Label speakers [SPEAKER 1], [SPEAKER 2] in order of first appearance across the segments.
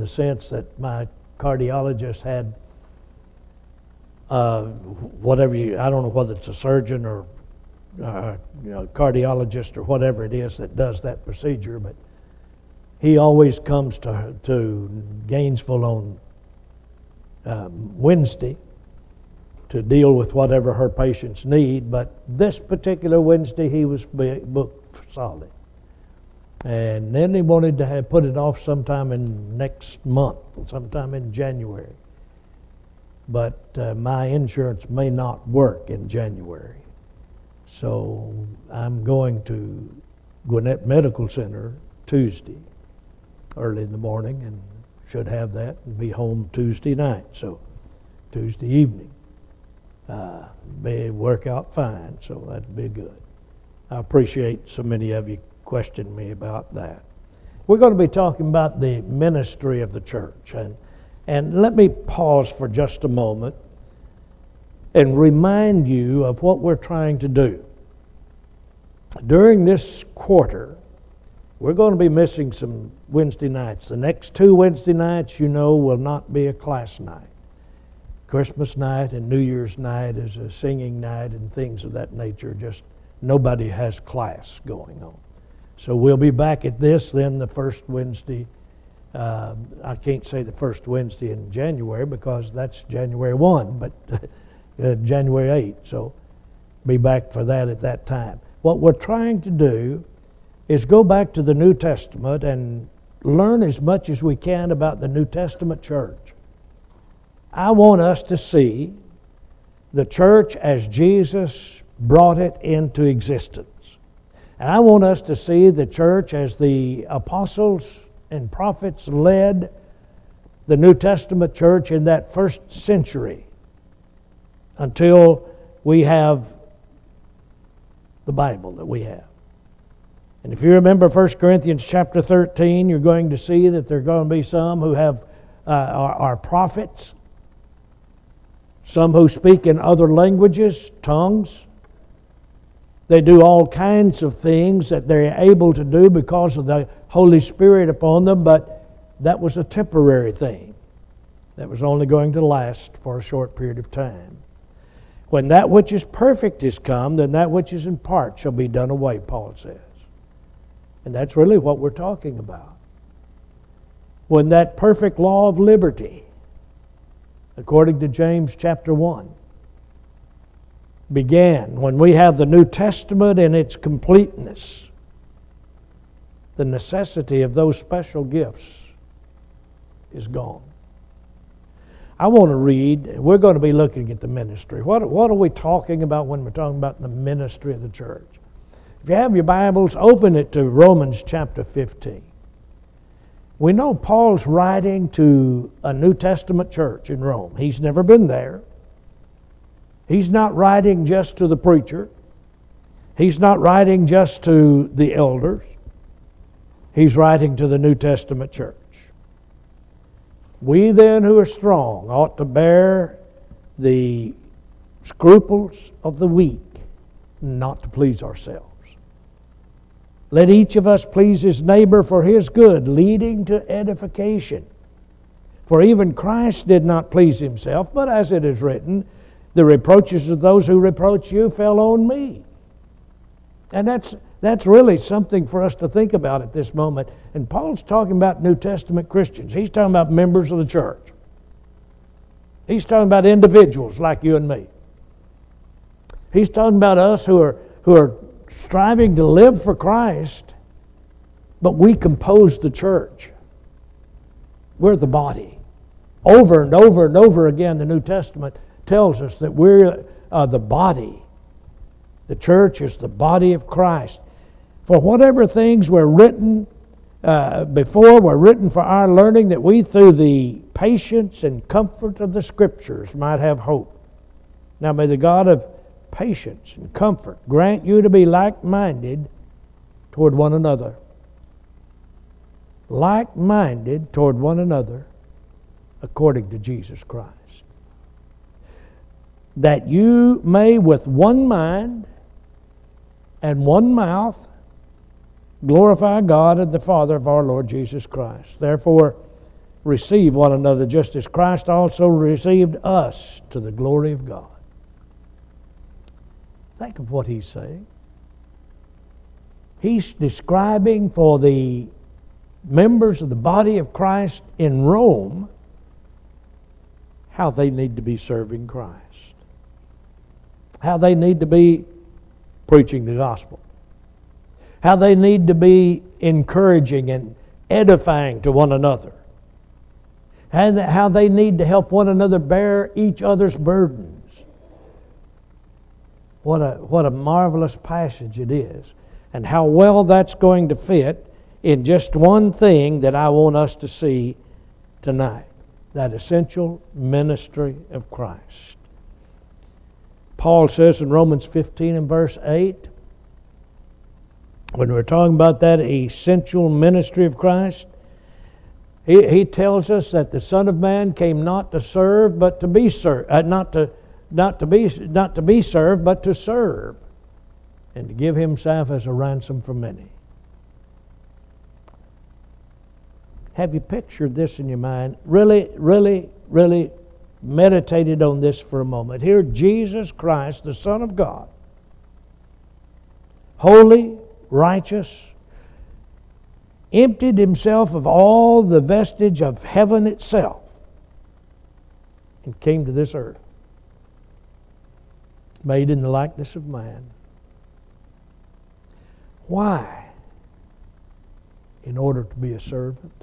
[SPEAKER 1] the sense that my cardiologist had uh, whatever you, I don't know whether it's a surgeon or uh, you know, cardiologist or whatever it is that does that procedure, but he always comes to, to Gainesville on um, Wednesday to deal with whatever her patients need. But this particular Wednesday, he was booked solid. And then he wanted to have put it off sometime in next month, sometime in January. But uh, my insurance may not work in January. So I'm going to Gwinnett Medical Center Tuesday, early in the morning, and should have that and be home Tuesday night. So Tuesday evening. Uh, may work out fine, so that'd be good. I appreciate so many of you questioned me about that. We're going to be talking about the ministry of the church. And, and let me pause for just a moment and remind you of what we're trying to do. During this quarter, we're going to be missing some Wednesday nights. The next two Wednesday nights, you know, will not be a class night. Christmas night and New Year's night is a singing night and things of that nature. Just nobody has class going on. So we'll be back at this then the first Wednesday. Uh, I can't say the first Wednesday in January because that's January 1, but uh, January 8. So be back for that at that time. What we're trying to do is go back to the New Testament and learn as much as we can about the New Testament church. I want us to see the church as Jesus brought it into existence. And I want us to see the church as the apostles and prophets led the New Testament church in that first century until we have the Bible that we have. And if you remember 1 Corinthians chapter 13, you're going to see that there are going to be some who have uh, are, are prophets, some who speak in other languages, tongues, they do all kinds of things that they're able to do because of the Holy Spirit upon them, but that was a temporary thing that was only going to last for a short period of time. When that which is perfect is come, then that which is in part shall be done away, Paul says. And that's really what we're talking about. When that perfect law of liberty, according to James chapter 1, began, when we have the New Testament in its completeness, the necessity of those special gifts is gone. I want to read, we're going to be looking at the ministry. What, what are we talking about when we're talking about the ministry of the church? If you have your Bibles, open it to Romans chapter 15. We know Paul's writing to a New Testament church in Rome. He's never been there. He's not writing just to the preacher. He's not writing just to the elders. He's writing to the New Testament church. We then who are strong ought to bear the scruples of the weak, not to please ourselves. Let each of us please his neighbor for his good, leading to edification. For even Christ did not please himself, but as it is written, the reproaches of those who reproach you fell on me. And that's, that's really something for us to think about at this moment. And Paul's talking about New Testament Christians, he's talking about members of the church. He's talking about individuals like you and me. He's talking about us who are, who are striving to live for Christ, but we compose the church. We're the body. Over and over and over again, the New Testament tells us that we're uh, the body. The church is the body of Christ. For whatever things were written uh, before were written for our learning, that we, through the patience and comfort of the Scriptures, might have hope. Now may the God of patience and comfort grant you to be like minded toward one another. Like minded toward one another according to Jesus Christ that you may with one mind and one mouth glorify God and the Father of our Lord Jesus Christ. Therefore, receive one another just as Christ also received us to the glory of God. Think of what he's saying. He's describing for the members of the body of Christ in Rome how they need to be serving Christ, how they need to be preaching the gospel, how they need to be encouraging and edifying to one another, and how they need to help one another bear each other's burdens. What a, what a marvelous passage it is, and how well that's going to fit in just one thing that I want us to see tonight that essential ministry of Christ. Paul says in Romans 15 and verse 8, when we're talking about that essential ministry of Christ, he, he tells us that the Son of Man came not to serve, but to be served, uh, not to not to be not to be served, but to serve, and to give himself as a ransom for many. Have you pictured this in your mind? Really, really, really meditated on this for a moment. Here, Jesus Christ, the Son of God, holy, righteous, emptied himself of all the vestige of heaven itself and came to this earth, made in the likeness of man. Why? In order to be a servant.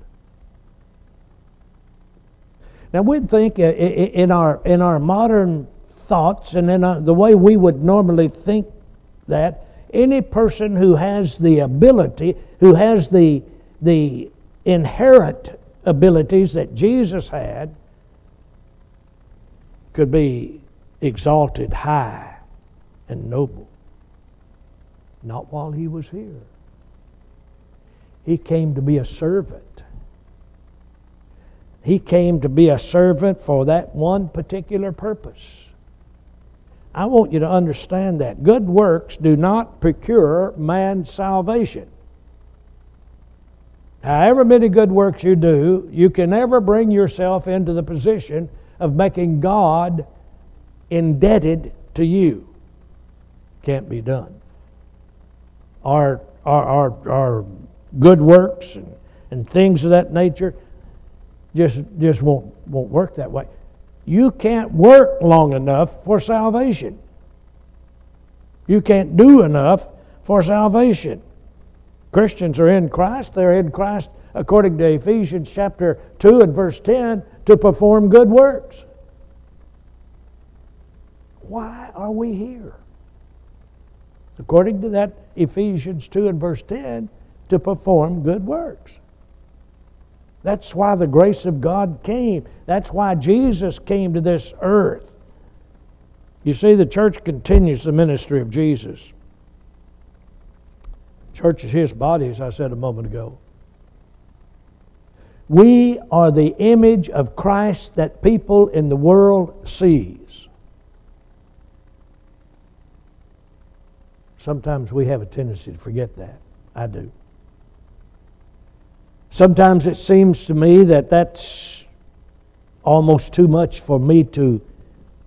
[SPEAKER 1] Now we'd think uh, in our in our modern thoughts and in our, the way we would normally think that any person who has the ability, who has the the inherent abilities that Jesus had could be exalted high and noble. Not while he was here. He came to be a servant. He came to be a servant for that one particular purpose. I want you to understand that. Good works do not procure man's salvation. However many good works you do, you can never bring yourself into the position of making God indebted to you. Can't be done. Our, our, our, our good works and, and things of that nature just, just won't, won't work that way. You can't work long enough for salvation. You can't do enough for salvation. Christians are in Christ. They're in Christ, according to Ephesians chapter 2 and verse 10, to perform good works. Why are we here? According to that Ephesians 2 and verse 10, to perform good works. That's why the grace of God came. That's why Jesus came to this earth. You see, the church continues the ministry of Jesus. Church is his body, as I said a moment ago. We are the image of Christ that people in the world sees. Sometimes we have a tendency to forget that. I do. Sometimes it seems to me that that's almost too much for me to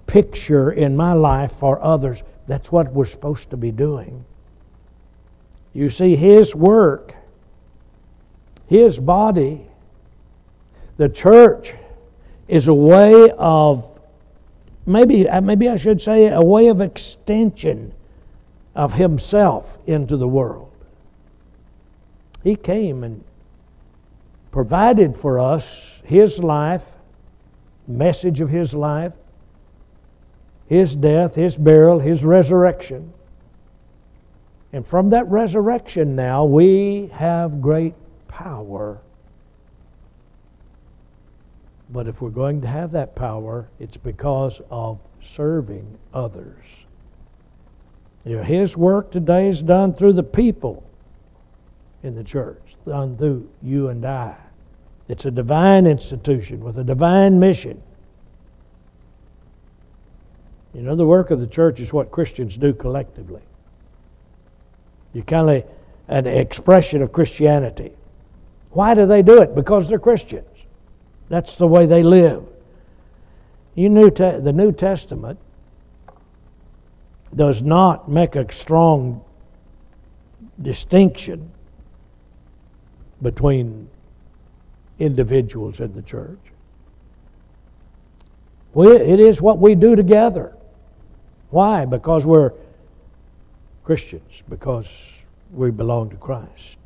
[SPEAKER 1] picture in my life for others. That's what we're supposed to be doing. You see, His work, His body, the church, is a way of, maybe, uh, maybe I should say, a way of extension of Himself into the world. He came and provided for us His life, message of His life, His death, His burial, His resurrection. And from that resurrection now, we have great power. But if we're going to have that power, it's because of serving others. You know, his work today is done through the people in the church, through you and I. It's a divine institution with a divine mission. You know, the work of the church is what Christians do collectively. You kind of an expression of Christianity. Why do they do it? Because they're Christians. That's the way they live. You New Te- the New Testament does not make a strong distinction between individuals in the church. We, it is what we do together. Why? Because we're Christians, because we belong to Christ.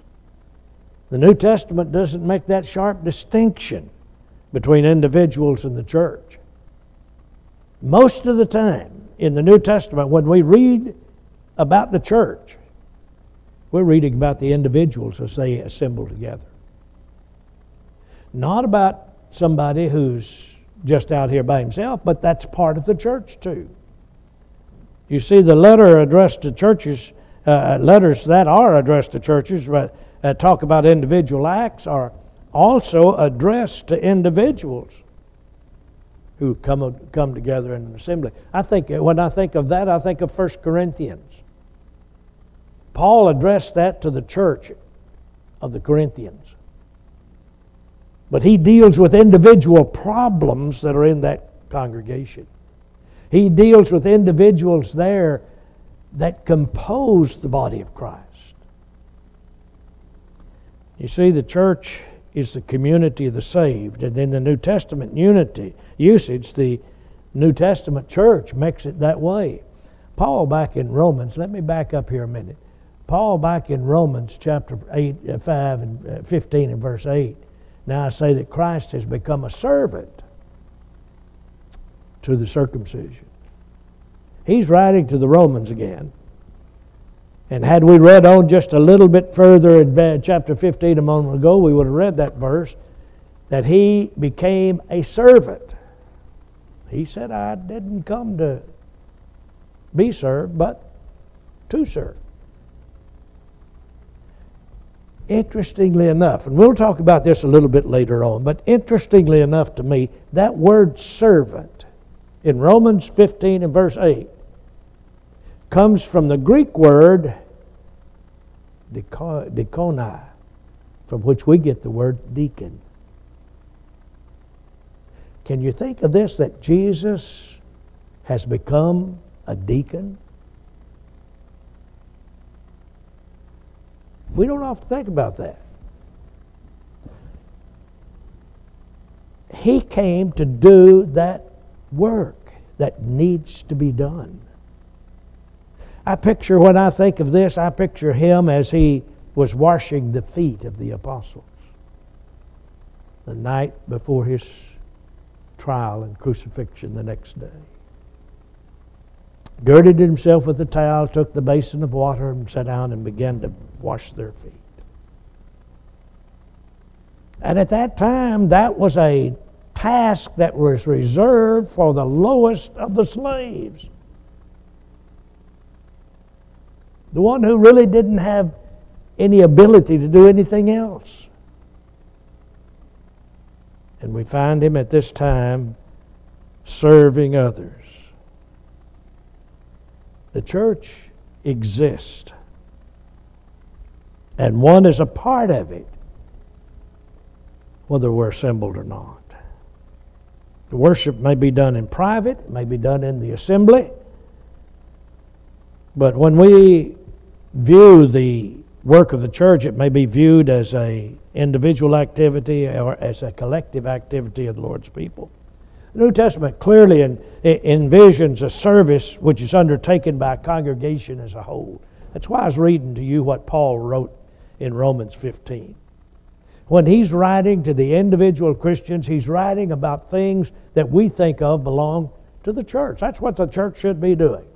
[SPEAKER 1] The New Testament doesn't make that sharp distinction between individuals and the church. Most of the time in the New Testament, when we read about the church, we're reading about the individuals as they assemble together. Not about somebody who's just out here by himself, but that's part of the church too. You see, the letter addressed to churches, uh, letters that are addressed to churches, but uh, talk about individual acts, are also addressed to individuals who come, come together in an assembly. I think when I think of that, I think of 1 Corinthians. Paul addressed that to the church of the Corinthians. But he deals with individual problems that are in that congregation. He deals with individuals there that compose the body of Christ. You see, the church is the community of the saved. And in the New Testament unity usage, the New Testament church makes it that way. Paul back in Romans, let me back up here a minute. Paul back in Romans chapter 8, uh, 5 and uh, 15 and verse 8. Now I say that Christ has become a servant to the circumcision. He's writing to the Romans again. And had we read on just a little bit further in chapter 15 a moment ago, we would have read that verse that he became a servant. He said, I didn't come to be served, but to serve. Interestingly enough, and we'll talk about this a little bit later on, but interestingly enough to me, that word servant in Romans 15 and verse 8 comes from the Greek word diakoni, from which we get the word deacon. Can you think of this that Jesus has become a deacon? We don't often think about that. He came to do that work that needs to be done. I picture, when I think of this, I picture him as he was washing the feet of the apostles the night before his trial and crucifixion the next day. Girded himself with a towel, took the basin of water, and sat down and began to wash their feet. And at that time, that was a task that was reserved for the lowest of the slaves. the one who really didn't have any ability to do anything else. And we find him at this time serving others. The church exists, and one is a part of it, whether we're assembled or not. The worship may be done in private, may be done in the assembly, but when we view the work of the church, it may be viewed as a individual activity or as a collective activity of the Lord's people. The New Testament clearly envisions a service which is undertaken by a congregation as a whole. That's why I was reading to you what Paul wrote in Romans 15. When he's writing to the individual Christians, he's writing about things that we think of belong to the church. That's what the church should be doing.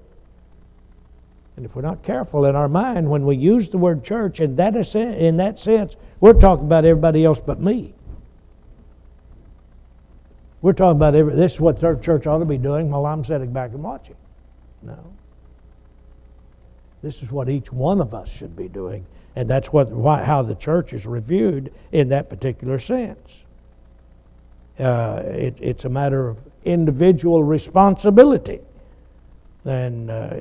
[SPEAKER 1] And if we're not careful in our mind, when we use the word church in that, in that sense, we're talking about everybody else but me. We're talking about every, this is what the church ought to be doing while I'm sitting back and watching. No. This is what each one of us should be doing, and that's what why, how the church is reviewed in that particular sense. Uh, it, it's a matter of individual responsibility. And uh,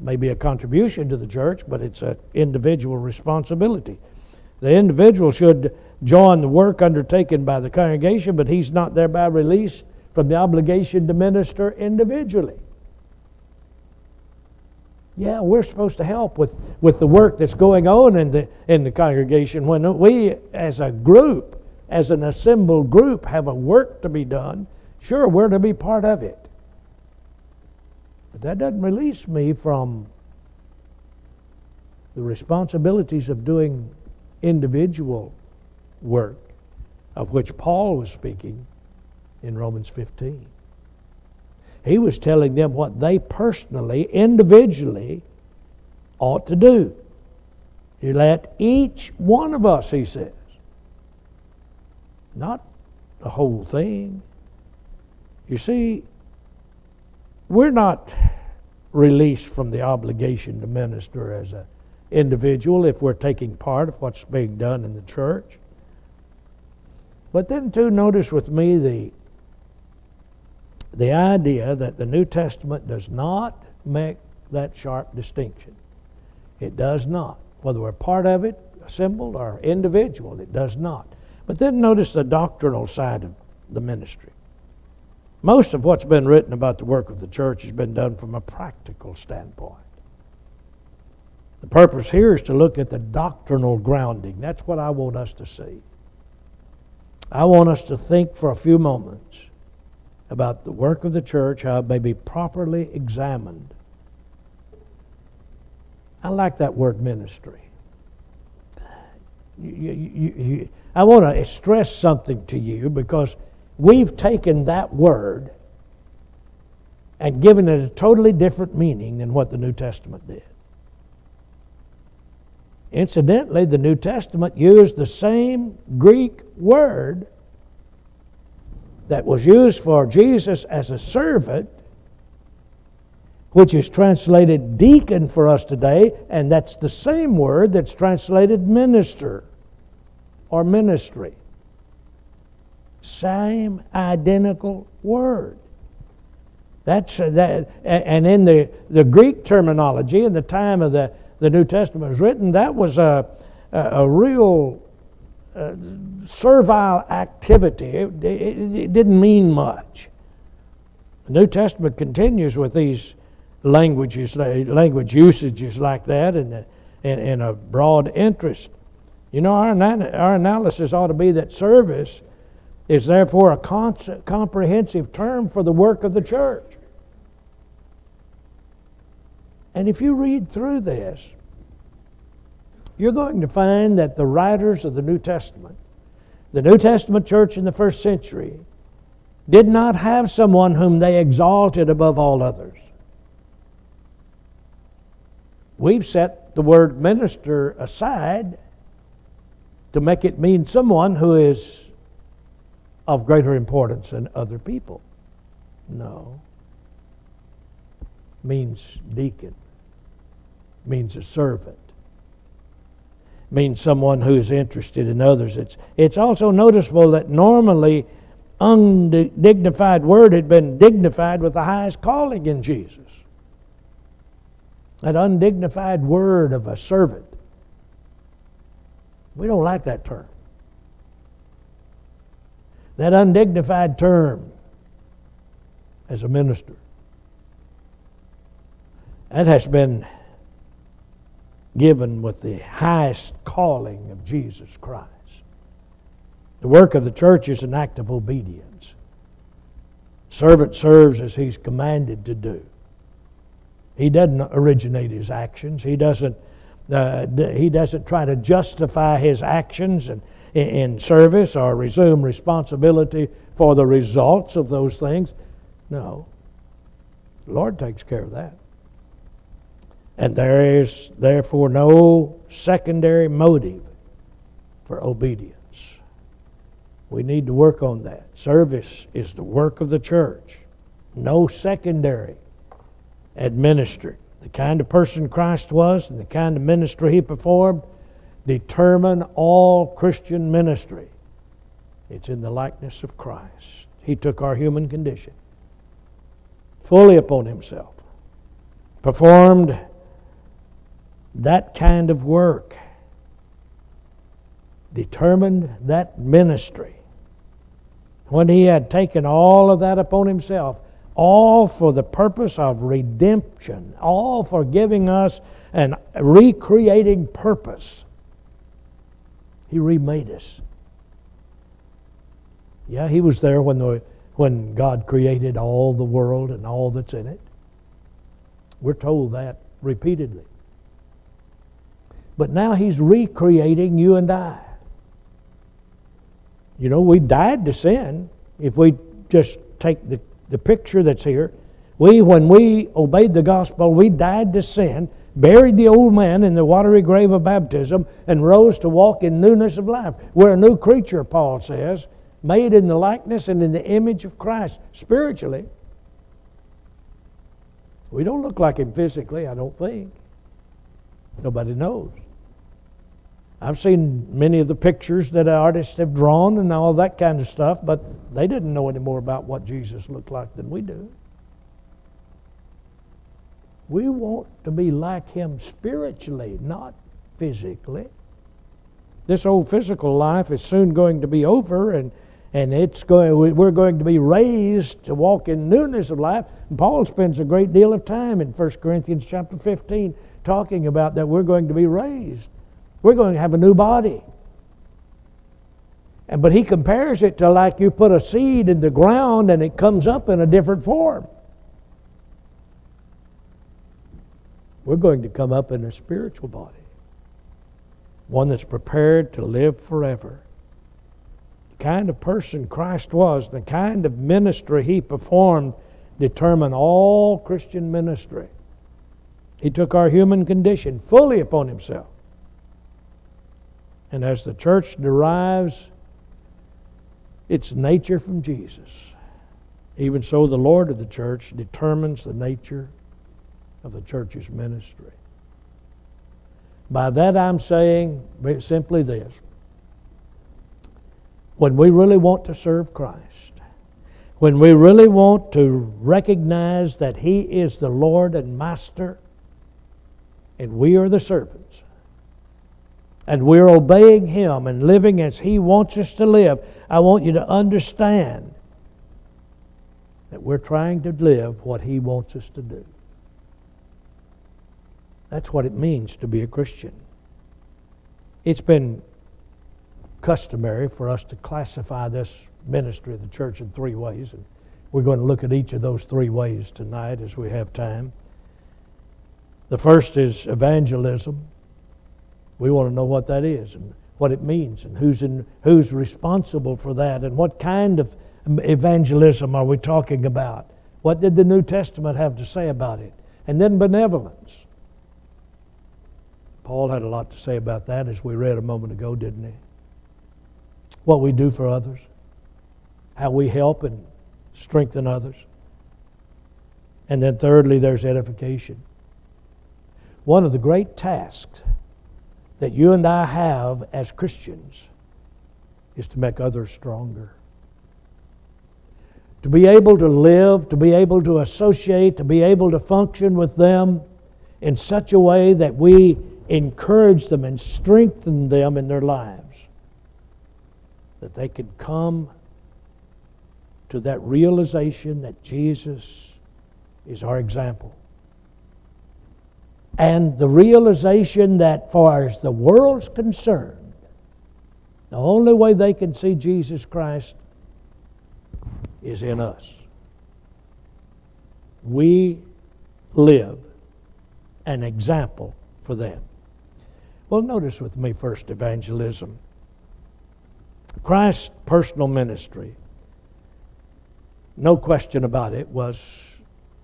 [SPEAKER 1] may be a contribution to the church, but it's an individual responsibility. The individual should join the work undertaken by the congregation, but he's not thereby released from the obligation to minister individually. Yeah, we're supposed to help with, with the work that's going on in the, in the congregation. When we, as a group, as an assembled group, have a work to be done, sure, we're to be part of it. But that doesn't release me from the responsibilities of doing individual work, of which Paul was speaking in Romans 15. He was telling them what they personally, individually, ought to do. You let each one of us, he says, not the whole thing. You see, we're not released from the obligation to minister as an individual if we're taking part of what's being done in the church. But then, too, notice with me the the idea that the New Testament does not make that sharp distinction. It does not. Whether we're part of it, assembled, or individual, it does not. But then notice the doctrinal side of the ministry. Most of what's been written about the work of the church has been done from a practical standpoint. The purpose here is to look at the doctrinal grounding. That's what I want us to see. I want us to think for a few moments about the work of the church, how it may be properly examined. I like that word ministry. You, you, you, I want to stress something to you because we've taken that word and given it a totally different meaning than what the New Testament did. Incidentally, the New Testament used the same Greek word that was used for Jesus as a servant, which is translated deacon for us today, and that's the same word that's translated minister or ministry. Same identical word. That's uh, that, and in the, the Greek terminology, in the time of the, the New Testament was written, that was a, a, a real uh, servile activity. It, it, it, didn't mean much. The New Testament continues with these languages, language usages like that, and in, in a broad interest. You know, our, our analysis ought to be that service is therefore a comprehensive term for the work of the church. And if you read through this, you're going to find that the writers of the New Testament, the New Testament church in the first century, did not have someone whom they exalted above all others. We've set the word minister aside to make it mean someone who is of greater importance than other people. No. Means deacon, means a servant means someone who is interested in others. It's, it's also noticeable that normally undignified word had been dignified with the highest calling in Jesus. That undignified word of a servant. We don't like that term. That undignified term as a minister. That has been given with the highest calling of Jesus Christ. The work of the church is an act of obedience. Servant serves as he's commanded to do. He doesn't originate his actions. He doesn't, uh, he doesn't try to justify his actions in, in service or resume responsibility for the results of those things. No. The Lord takes care of that. And there is therefore no secondary motive for obedience. We need to work on that. Service is the work of the church, no secondary administered. The kind of person Christ was and the kind of ministry he performed determine all Christian ministry. It's in the likeness of Christ. He took our human condition fully upon himself, performed that kind of work. determined that ministry, when he had taken all of that upon himself, all for the purpose of redemption, all for giving us an recreating purpose, he remade us. Yeah, he was there when, the, when God created all the world and all that's in it. We're told that repeatedly. But now he's recreating you and I. You know, we died to sin. If we just take the, the picture that's here, we, when we obeyed the gospel, we died to sin, buried the old man in the watery grave of baptism, and rose to walk in newness of life. We're a new creature, Paul says, made in the likeness and in the image of Christ, spiritually. We don't look like him physically, I don't think. Nobody knows. I've seen many of the pictures that artists have drawn and all that kind of stuff, but they didn't know any more about what Jesus looked like than we do. We want to be like him spiritually, not physically. This old physical life is soon going to be over, and, and it's going, we're going to be raised to walk in newness of life. And Paul spends a great deal of time in 1 Corinthians chapter 15 talking about that we're going to be raised we're going to have a new body. And, but he compares it to like you put a seed in the ground and it comes up in a different form. We're going to come up in a spiritual body, one that's prepared to live forever. The kind of person Christ was, the kind of ministry he performed, determine all Christian ministry. He took our human condition fully upon himself. And as the church derives its nature from Jesus, even so the Lord of the church determines the nature of the church's ministry. By that I'm saying simply this. When we really want to serve Christ, when we really want to recognize that He is the Lord and Master, and we are the servants, and we're obeying Him and living as He wants us to live, I want you to understand that we're trying to live what He wants us to do. That's what it means to be a Christian. It's been customary for us to classify this ministry of the church in three ways, and we're going to look at each of those three ways tonight as we have time. The first is evangelism. We want to know what that is and what it means and who's, in, who's responsible for that and what kind of evangelism are we talking about. What did the New Testament have to say about it? And then benevolence. Paul had a lot to say about that as we read a moment ago, didn't he? What we do for others, how we help and strengthen others. And then, thirdly, there's edification. One of the great tasks that you and I have as Christians is to make others stronger. To be able to live, to be able to associate, to be able to function with them in such a way that we encourage them and strengthen them in their lives. That they can come to that realization that Jesus is our example and the realization that, far as the world's concerned, the only way they can see Jesus Christ is in us. We live an example for them. Well, notice with me first evangelism. Christ's personal ministry, no question about it, was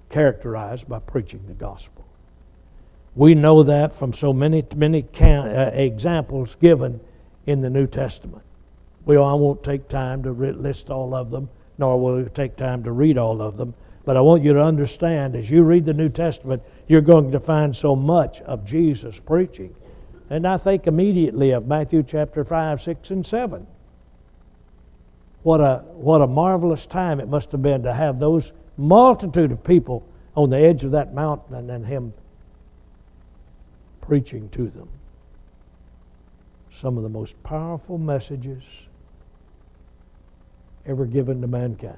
[SPEAKER 1] characterized by preaching the gospel. We know that from so many, many uh, examples given in the New Testament. Well, I won't take time to list all of them, nor will it take time to read all of them. But I want you to understand as you read the New Testament, you're going to find so much of Jesus preaching. And I think immediately of Matthew chapter 5, 6, and 7. What a, what a marvelous time it must have been to have those multitude of people on the edge of that mountain and then Him preaching to them. some of the most powerful messages ever given to mankind.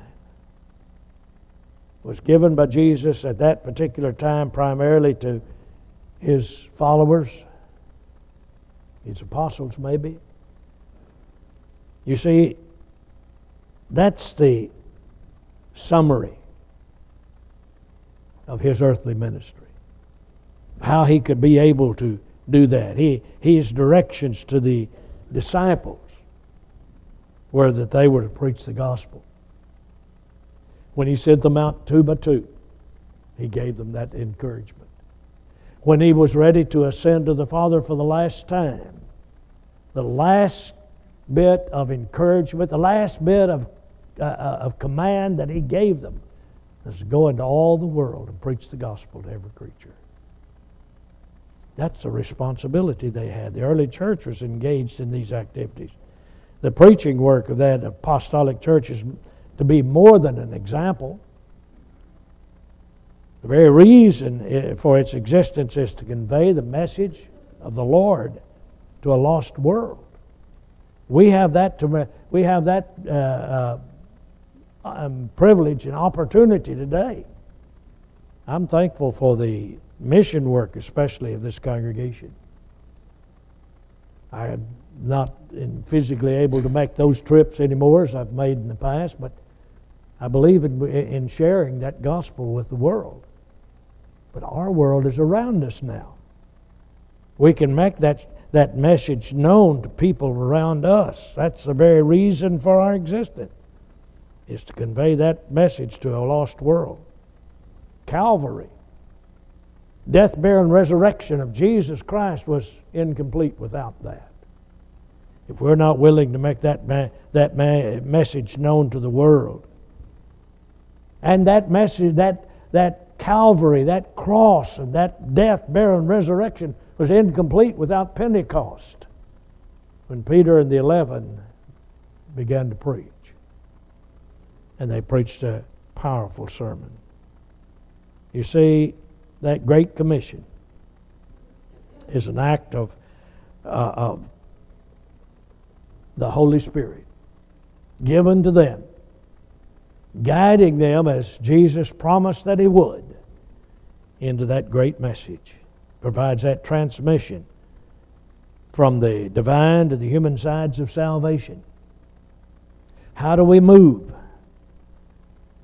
[SPEAKER 1] Was given by Jesus at that particular time primarily to his followers, his apostles, maybe. You see, that's the summary of his earthly ministry. How he could be able to do that. He, his directions to the disciples were that they were to preach the gospel. When he sent them out two by two, he gave them that encouragement. When he was ready to ascend to the Father for the last time, the last bit of encouragement, the last bit of, uh, uh of command that he gave them was to go into all the world and preach the gospel to every creature. That's a responsibility they had. The early church was engaged in these activities. The preaching work of that apostolic church is to be more than an example. The very reason eh, for its existence is to convey the message of the Lord to a lost world. We have that, to, we have that uh, uh, um, privilege and opportunity today. I'm thankful for the mission work, especially of this congregation. I am not physically able to make those trips anymore as I've made in the past, but I believe in, in sharing that gospel with the world. But our world is around us now. We can make that, that message known to people around us. That's the very reason for our existence, is to convey that message to a lost world. Calvary death, burial, and resurrection of Jesus Christ was incomplete without that. If we're not willing to make that, ma- that ma- message known to the world, and that message, that, that Calvary, that cross, and that death, burial, and resurrection was incomplete without Pentecost when Peter and the eleven began to preach. And they preached a powerful sermon. You see, that Great Commission is an act of, uh, of the Holy Spirit given to them, guiding them as Jesus promised that He would into that great message. Provides that transmission from the divine to the human sides of salvation. How do we move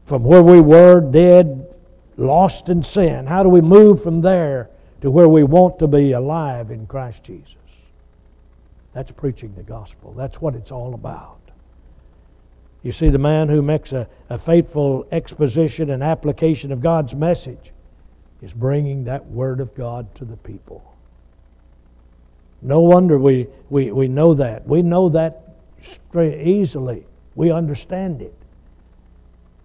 [SPEAKER 1] from where we were dead lost in sin? How do we move from there to where we want to be alive in Christ Jesus? That's preaching the gospel. That's what it's all about. You see, the man who makes a, a faithful exposition and application of God's message is bringing that word of God to the people. No wonder we, we, we know that. We know that easily. We understand it.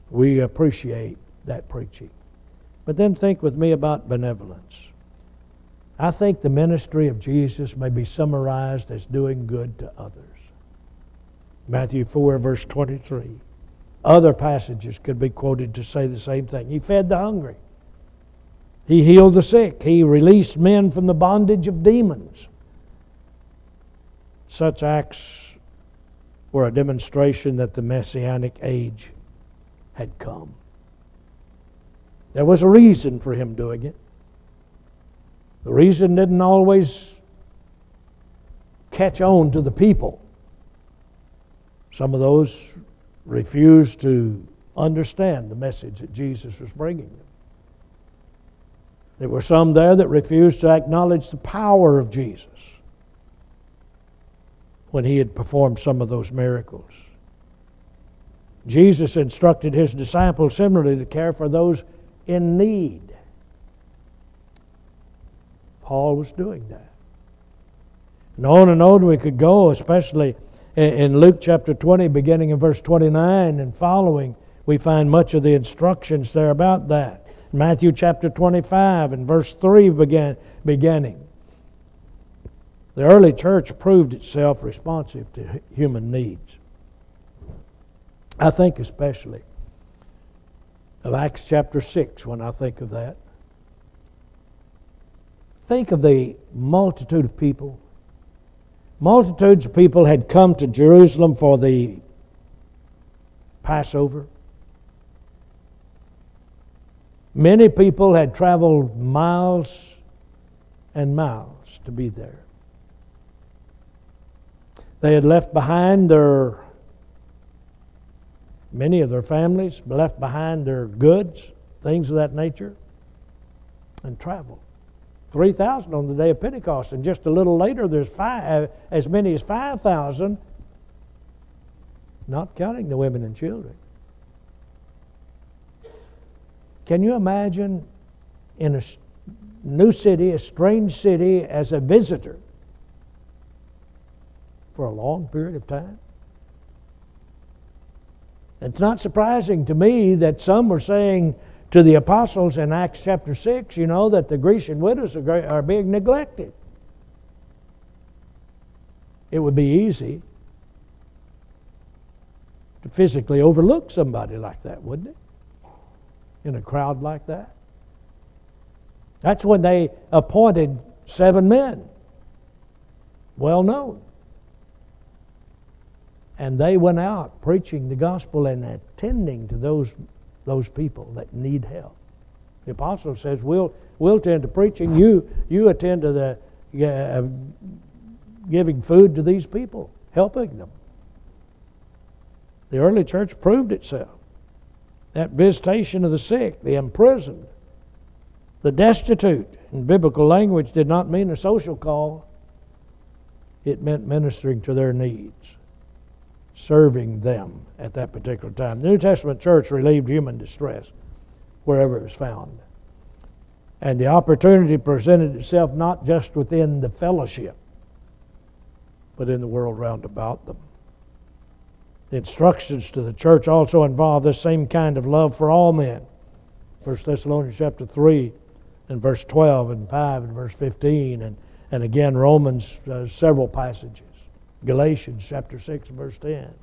[SPEAKER 1] We appreciate that preaching. But then think with me about benevolence. I think the ministry of Jesus may be summarized as doing good to others. Matthew 4, verse 23. Other passages could be quoted to say the same thing. He fed the hungry, He healed the sick, He released men from the bondage of demons. Such acts were a demonstration that the Messianic age had come. There was a reason for him doing it. The reason didn't always catch on to the people. Some of those refused to understand the message that Jesus was bringing them. There were some there that refused to acknowledge the power of Jesus when he had performed some of those miracles. Jesus instructed his disciples similarly to care for those in need. Paul was doing that. And on and on we could go, especially in Luke chapter 20, beginning in verse 29 and following, we find much of the instructions there about that. Matthew chapter 25 and verse 3 began, beginning. The early church proved itself responsive to human needs. I think especially of Acts chapter 6 when I think of that. Think of the multitude of people Multitudes of people had come to Jerusalem for the Passover. Many people had traveled miles and miles to be there. They had left behind their, many of their families, left behind their goods, things of that nature, and traveled. 3,000 on the day of Pentecost, and just a little later, there's five, as many as 5,000, not counting the women and children. Can you imagine in a new city, a strange city, as a visitor for a long period of time? It's not surprising to me that some were saying, to the apostles in Acts chapter 6, you know, that the Grecian widows are, are being neglected. It would be easy to physically overlook somebody like that, wouldn't it? In a crowd like that. That's when they appointed seven men, well known. And they went out preaching the gospel and attending to those those people that need help. The apostle says, "We'll we'll tend to preaching. You you attend to the uh, giving food to these people, helping them." The early church proved itself. That visitation of the sick, the imprisoned, the destitute, in biblical language, did not mean a social call. It meant ministering to their needs serving them at that particular time. The New Testament church relieved human distress wherever it was found. And the opportunity presented itself not just within the fellowship, but in the world round about them. The instructions to the church also involve the same kind of love for all men. 1 Thessalonians chapter 3 and verse 12 and 5 and verse 15 and, and again Romans uh, several passages. Galatians chapter 6, verse 10.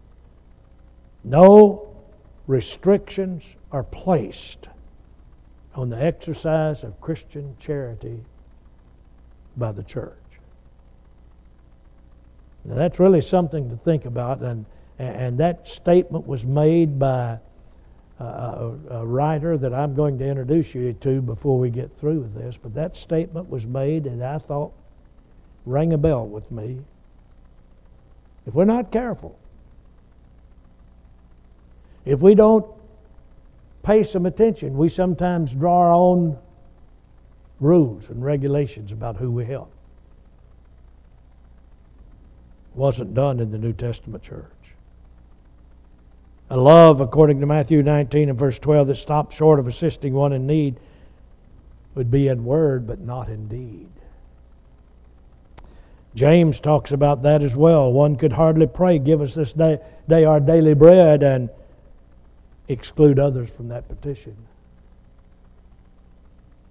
[SPEAKER 1] No restrictions are placed on the exercise of Christian charity by the church. Now, that's really something to think about, and, and that statement was made by a, a, writer that I'm going to introduce you to before we get through with this. But that statement was made, and I thought rang a bell with me. If we're not careful, if we don't pay some attention, we sometimes draw our own rules and regulations about who we help. Wasn't done in the New Testament church. A love, according to Matthew 19 and verse 12, that stops short of assisting one in need would be in word but not in deed. James talks about that as well. One could hardly pray, Give us this day, day our daily bread, and exclude others from that petition.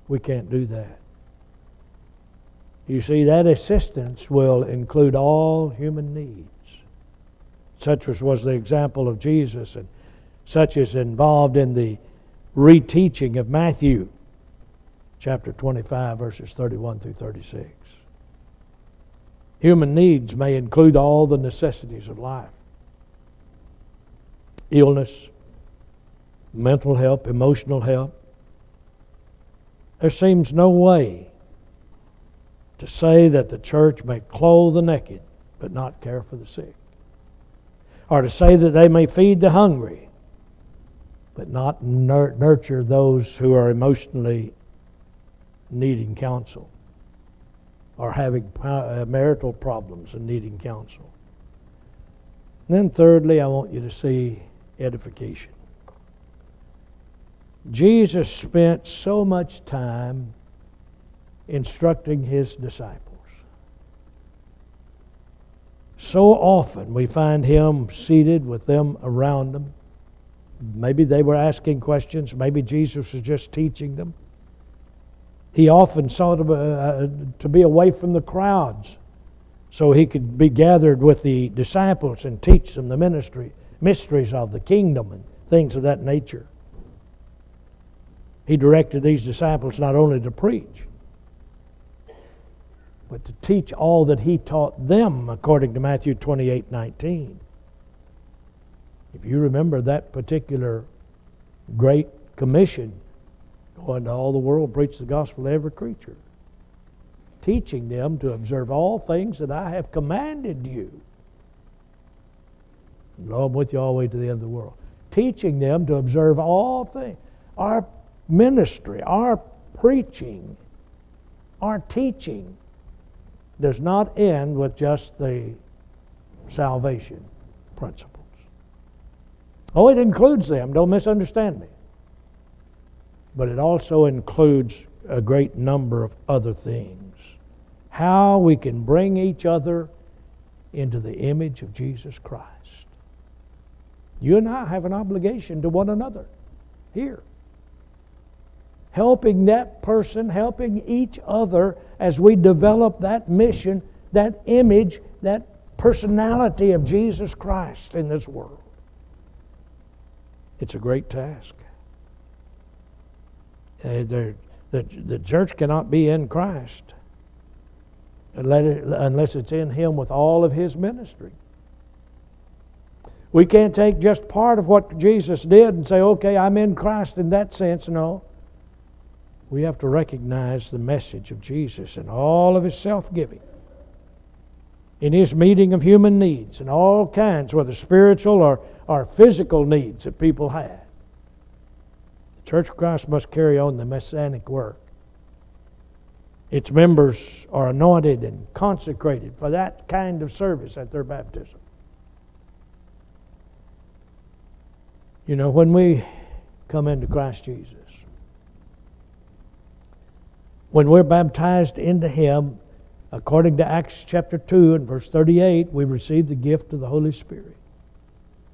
[SPEAKER 1] We can't do that. You see, that assistance will include all human needs. Such as was the example of Jesus, and such is involved in the reteaching of Matthew chapter 25, verses 31 through 36. Human needs may include all the necessities of life. Illness, mental help, emotional help. There seems no way to say that the church may clothe the naked but not care for the sick, or to say that they may feed the hungry but not nurture those who are emotionally needing counsel are having uh, marital problems and needing counsel. And then, thirdly, I want you to see edification. Jesus spent so much time instructing his disciples. So often we find him seated with them around them. Maybe they were asking questions, maybe Jesus was just teaching them. He often sought to, uh, to be away from the crowds so he could be gathered with the disciples and teach them the ministry, mysteries of the kingdom and things of that nature. He directed these disciples not only to preach, but to teach all that he taught them, according to Matthew 28 19. If you remember that particular great commission, go into all the world, preach the gospel to every creature, teaching them to observe all things that I have commanded you. Lo, I'm with you all the way to the end of the world. Teaching them to observe all things. Our ministry, our preaching, our teaching does not end with just the salvation principles. Oh, it includes them, don't misunderstand me. But it also includes a great number of other things. How we can bring each other into the image of Jesus Christ. You and I have an obligation to one another here helping that person, helping each other as we develop that mission, that image, that personality of Jesus Christ in this world. It's a great task. Uh, the, the, church cannot be in Christ unless it's in Him with all of His ministry. We can't take just part of what Jesus did and say, okay, I'm in Christ in that sense. No we have to recognize the message of Jesus and all of his self giving, in his meeting of human needs and all kinds, whether spiritual or, or physical needs that people had. Church of Christ must carry on the messianic work. Its members are anointed and consecrated for that kind of service at their baptism. You know, when we come into Christ Jesus, when we're baptized into Him, according to Acts chapter 2 and verse 38, we receive the gift of the Holy Spirit.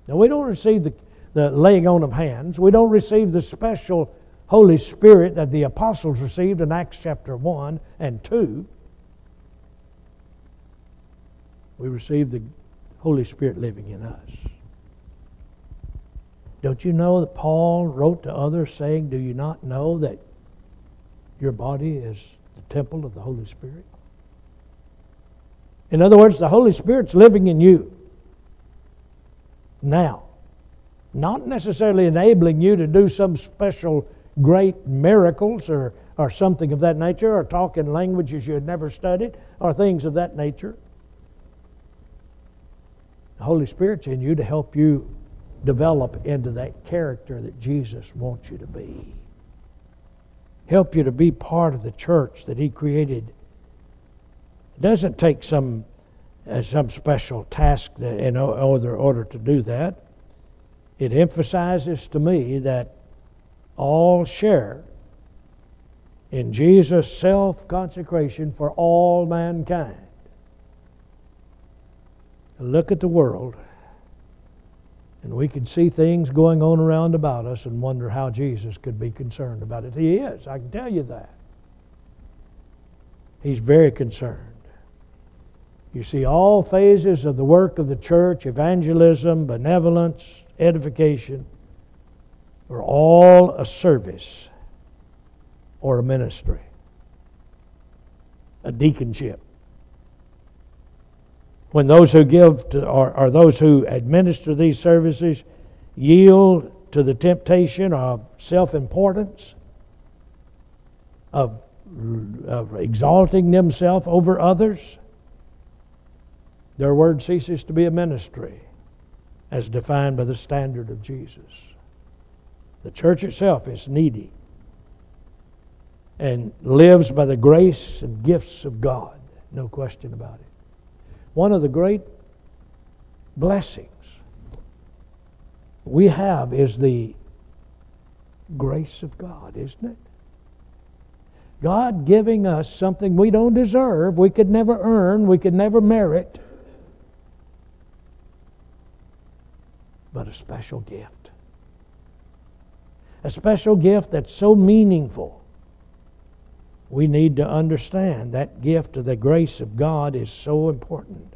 [SPEAKER 1] Now, we don't receive the, the laying on of hands, we don't receive the special Holy Spirit that the apostles received in Acts chapter 1 and 2. We receive the Holy Spirit living in us. Don't you know that Paul wrote to others saying, Do you not know that your body is the temple of the Holy Spirit. In other words, the Holy Spirit's living in you now. Not necessarily enabling you to do some special great miracles or, or something of that nature, or talk in languages you had never studied, or things of that nature. The Holy Spirit's in you to help you develop into that character that Jesus wants you to be help you to be part of the church that He created. It doesn't take some, uh, some special task in order, order to do that. It emphasizes to me that all share in Jesus' self consecration for all mankind. Look at the world and we can see things going on around about us and wonder how Jesus could be concerned about it. He is, I can tell you that. He's very concerned. You see, all phases of the work of the church evangelism, benevolence, edification are all a service or a ministry, a deaconship. When those who give to, or, those who administer these services yield to the temptation of self importance, of, of exalting themselves over others, their word ceases to be a ministry as defined by the standard of Jesus. The church itself is needy and lives by the grace and gifts of God, no question about it. One of the great blessings we have is the grace of God, isn't it? God giving us something we don't deserve, we could never earn, we could never merit, but a special gift. A special gift that's so meaningful. We need to understand that gift of the grace of God is so important.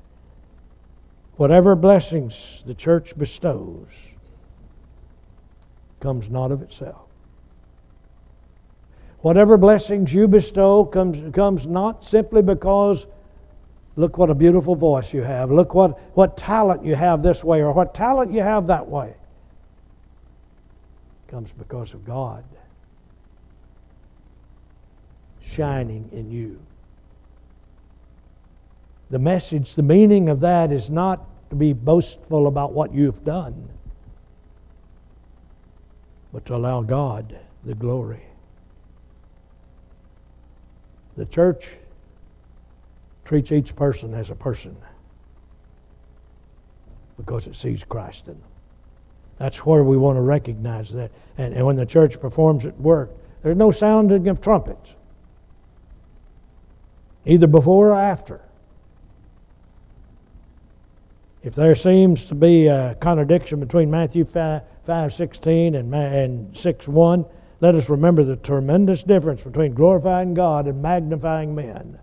[SPEAKER 1] Whatever blessings the church bestows comes not of itself. Whatever blessings you bestow comes, comes not simply because look what a beautiful voice you have, look what, what talent you have this way, or what talent you have that way. It comes because of God shining in you. The message, the meaning of that is not to be boastful about what you've done, but to allow God the glory. The church treats each person as a person because it sees Christ in them. That's where we want to recognize that. And, and when the church performs at work, there's no sounding of trumpets, either before or after. If there seems to be a contradiction between Matthew 5, 5 16 and, and 6 1, let us remember the tremendous difference between glorifying God and magnifying men.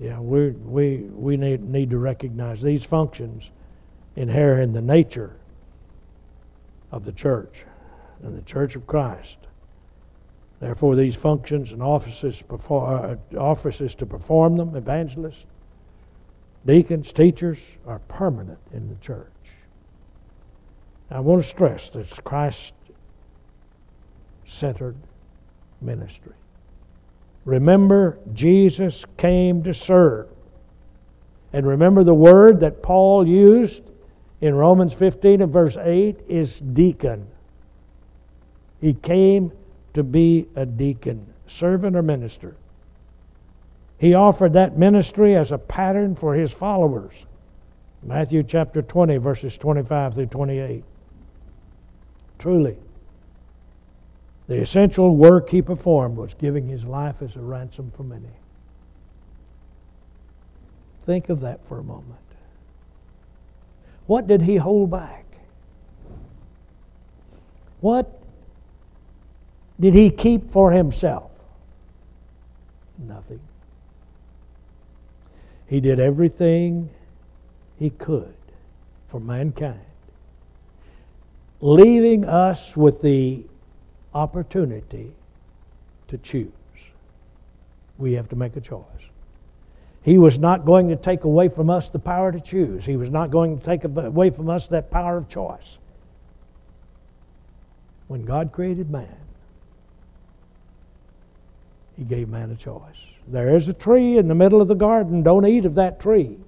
[SPEAKER 1] Yeah, we, we, we need, need to recognize these functions inherent in the nature of the church and the church of Christ. Therefore, these functions and offices, perform, uh, offices to perform them, evangelists, deacons, teachers, are permanent in the church. I want to stress that it's Christ centered ministry. Remember, Jesus came to serve. And remember the word that Paul used in Romans 15 and verse 8 is deacon. He came to be a deacon, servant or minister. He offered that ministry as a pattern for his followers. Matthew chapter 20, verses 25 through 28. Truly, the essential work he performed was giving his life as a ransom for many. Think of that for a moment. What did he hold back? What did he keep for himself? Nothing. He did everything he could for mankind, leaving us with the opportunity to choose. We have to make a choice. He was not going to take away from us the power to choose. He was not going to take away from us that power of choice. When God created man, He gave man a choice. There is a tree in the middle of the garden. Don't eat of that tree.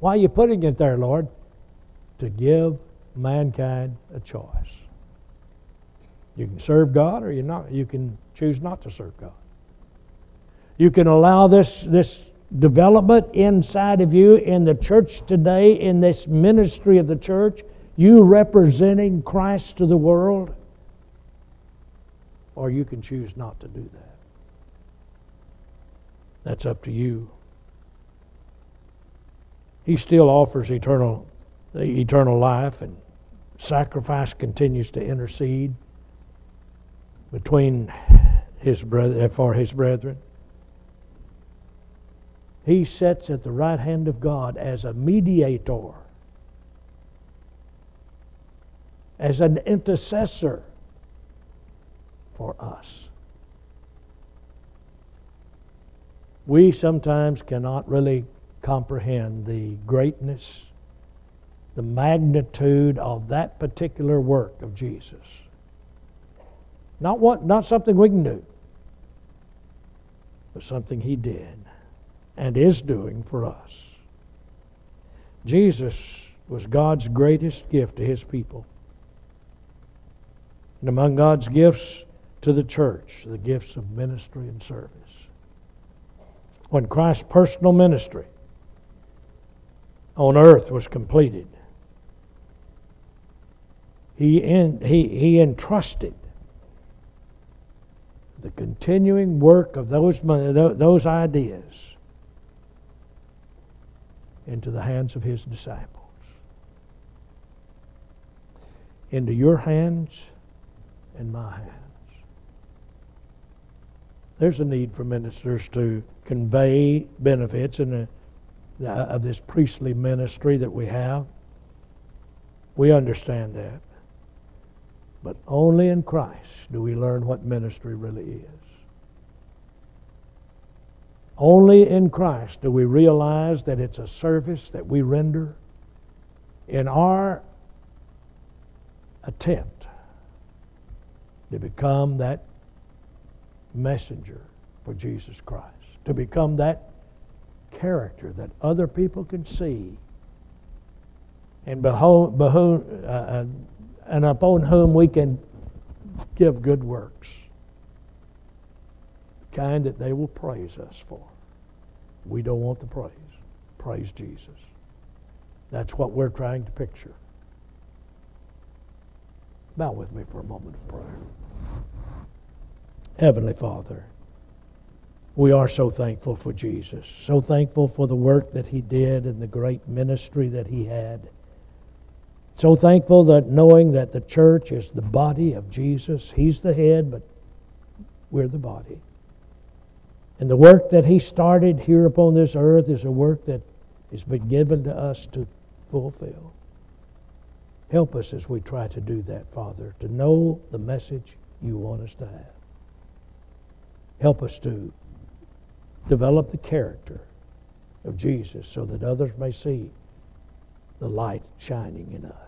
[SPEAKER 1] Why are you putting it there, Lord? To give mankind a choice. You can serve God or you not. You can choose not to serve God. You can allow this, this development inside of you in the church today, in this ministry of the church, you representing Christ to the world, or you can choose not to do that. That's up to you. He still offers eternal, eternal life, and sacrifice continues to intercede between his brother, for his brethren. He sits at the right hand of God as a mediator, as an intercessor for us. We sometimes cannot really comprehend the greatness, the magnitude of that particular work of Jesus. Not, what, not something we can do, but something He did and is doing for us. Jesus was God's greatest gift to His people. And among God's gifts to the church, the gifts of ministry and service. When Christ's personal ministry on earth was completed, he, in, he, he entrusted the continuing work of those, those ideas into the hands of his disciples. Into your hands and my hands. There's a need for ministers to convey benefits in a, of this priestly ministry that we have. We understand that. But only in Christ do we learn what ministry really is. Only in Christ do we realize that it's a service that we render in our attempt to become that messenger for Jesus Christ, to become that character that other people can see and, behold, behold, uh, uh, and upon whom we can give good works, the kind that they will praise us for. We don't want the praise. Praise Jesus. That's what we're trying to picture. Bow with me for a moment of prayer. Heavenly Father, we are so thankful for Jesus, so thankful for the work that he did and the great ministry that he had. So thankful that knowing that the church is the body of Jesus, he's the head, but we're the body. And the work that he started here upon this earth is a work that has been given to us to fulfill. Help us as we try to do that, Father, to know the message you want us to have. Help us to develop the character of Jesus so that others may see the light shining in us.